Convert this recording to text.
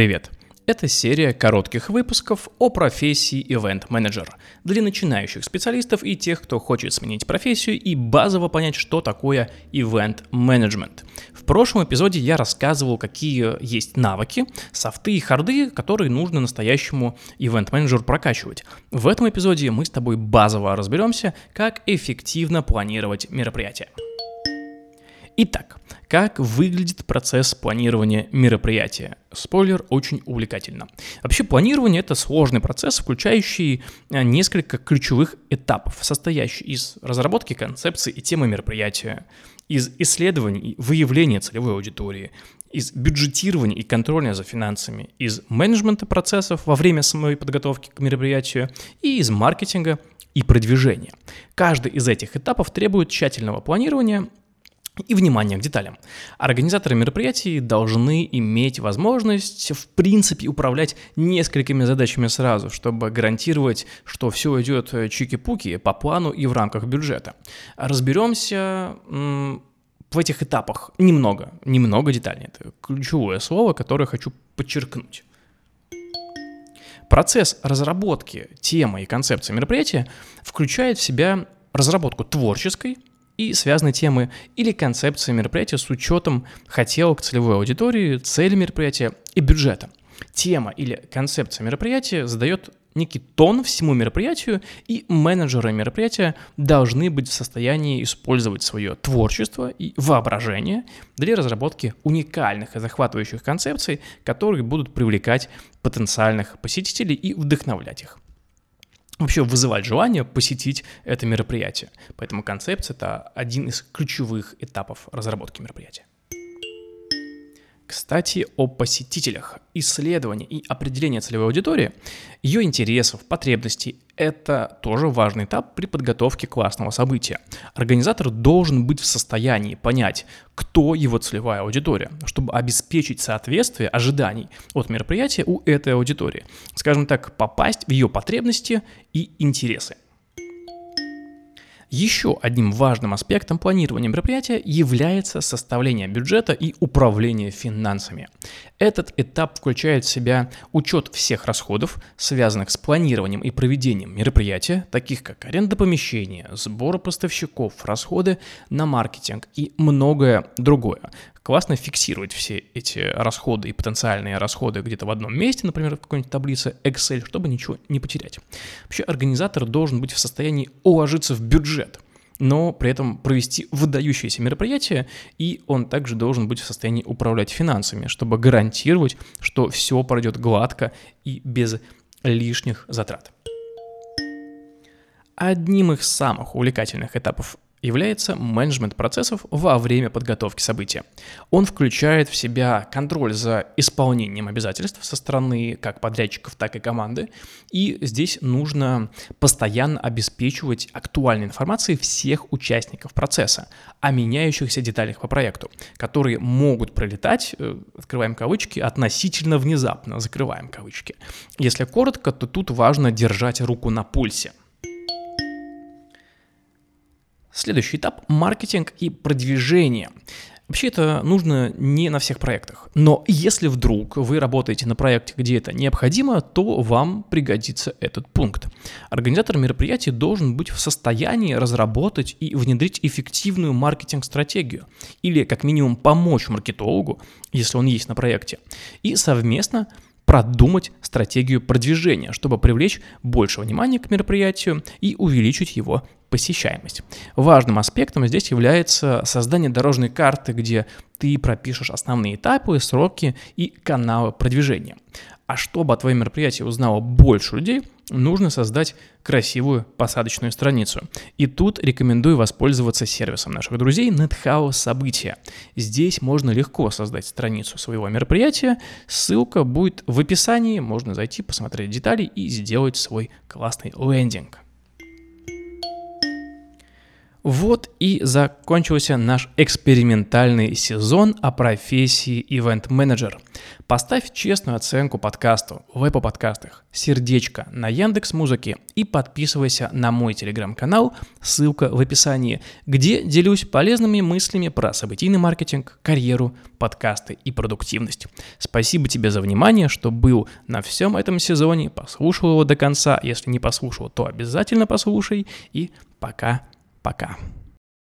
Привет! Это серия коротких выпусков о профессии Event Manager для начинающих специалистов и тех, кто хочет сменить профессию и базово понять, что такое Event Management. В прошлом эпизоде я рассказывал, какие есть навыки, софты и харды, которые нужно настоящему Event Manager прокачивать. В этом эпизоде мы с тобой базово разберемся, как эффективно планировать мероприятия. Итак, как выглядит процесс планирования мероприятия? Спойлер, очень увлекательно. Вообще планирование – это сложный процесс, включающий э, несколько ключевых этапов, состоящий из разработки концепции и темы мероприятия, из исследований и выявления целевой аудитории, из бюджетирования и контроля за финансами, из менеджмента процессов во время самой подготовки к мероприятию и из маркетинга и продвижения. Каждый из этих этапов требует тщательного планирования и внимание к деталям. Организаторы мероприятий должны иметь возможность, в принципе, управлять несколькими задачами сразу, чтобы гарантировать, что все идет чики-пуки по плану и в рамках бюджета. Разберемся в этих этапах немного, немного детальнее. Это ключевое слово, которое хочу подчеркнуть. Процесс разработки темы и концепции мероприятия включает в себя разработку творческой, и связанные темы или концепции мероприятия с учетом хотелок целевой аудитории, цели мероприятия и бюджета. Тема или концепция мероприятия задает некий тон всему мероприятию, и менеджеры мероприятия должны быть в состоянии использовать свое творчество и воображение для разработки уникальных и захватывающих концепций, которые будут привлекать потенциальных посетителей и вдохновлять их вообще вызывать желание посетить это мероприятие. Поэтому концепция – это один из ключевых этапов разработки мероприятия. Кстати, о посетителях. Исследование и определение целевой аудитории, ее интересов, потребностей – это тоже важный этап при подготовке классного события. Организатор должен быть в состоянии понять, кто его целевая аудитория, чтобы обеспечить соответствие ожиданий от мероприятия у этой аудитории. Скажем так, попасть в ее потребности и интересы. Еще одним важным аспектом планирования мероприятия является составление бюджета и управление финансами. Этот этап включает в себя учет всех расходов, связанных с планированием и проведением мероприятия, таких как аренда помещения, сбор поставщиков, расходы на маркетинг и многое другое классно фиксировать все эти расходы и потенциальные расходы где-то в одном месте, например, в какой-нибудь таблице Excel, чтобы ничего не потерять. Вообще организатор должен быть в состоянии уложиться в бюджет, но при этом провести выдающиеся мероприятия, и он также должен быть в состоянии управлять финансами, чтобы гарантировать, что все пройдет гладко и без лишних затрат. Одним из самых увлекательных этапов является менеджмент процессов во время подготовки события. Он включает в себя контроль за исполнением обязательств со стороны как подрядчиков, так и команды. И здесь нужно постоянно обеспечивать актуальной информацией всех участников процесса о меняющихся деталях по проекту, которые могут пролетать, э, открываем кавычки, относительно внезапно, закрываем кавычки. Если коротко, то тут важно держать руку на пульсе. Следующий этап – маркетинг и продвижение. Вообще это нужно не на всех проектах. Но если вдруг вы работаете на проекте, где это необходимо, то вам пригодится этот пункт. Организатор мероприятия должен быть в состоянии разработать и внедрить эффективную маркетинг-стратегию. Или как минимум помочь маркетологу, если он есть на проекте. И совместно продумать стратегию продвижения, чтобы привлечь больше внимания к мероприятию и увеличить его посещаемость. Важным аспектом здесь является создание дорожной карты, где ты пропишешь основные этапы, сроки и каналы продвижения. А чтобы о твоем мероприятии узнало больше людей, нужно создать красивую посадочную страницу. И тут рекомендую воспользоваться сервисом наших друзей NetHouse События. Здесь можно легко создать страницу своего мероприятия. Ссылка будет в описании, можно зайти, посмотреть детали и сделать свой классный лендинг. Вот и закончился наш экспериментальный сезон о профессии ивент-менеджер. Поставь честную оценку подкасту в Apple подкастах, сердечко на Яндекс Музыке и подписывайся на мой телеграм-канал, ссылка в описании, где делюсь полезными мыслями про событийный маркетинг, карьеру, подкасты и продуктивность. Спасибо тебе за внимание, что был на всем этом сезоне, послушал его до конца. Если не послушал, то обязательно послушай и пока Пока.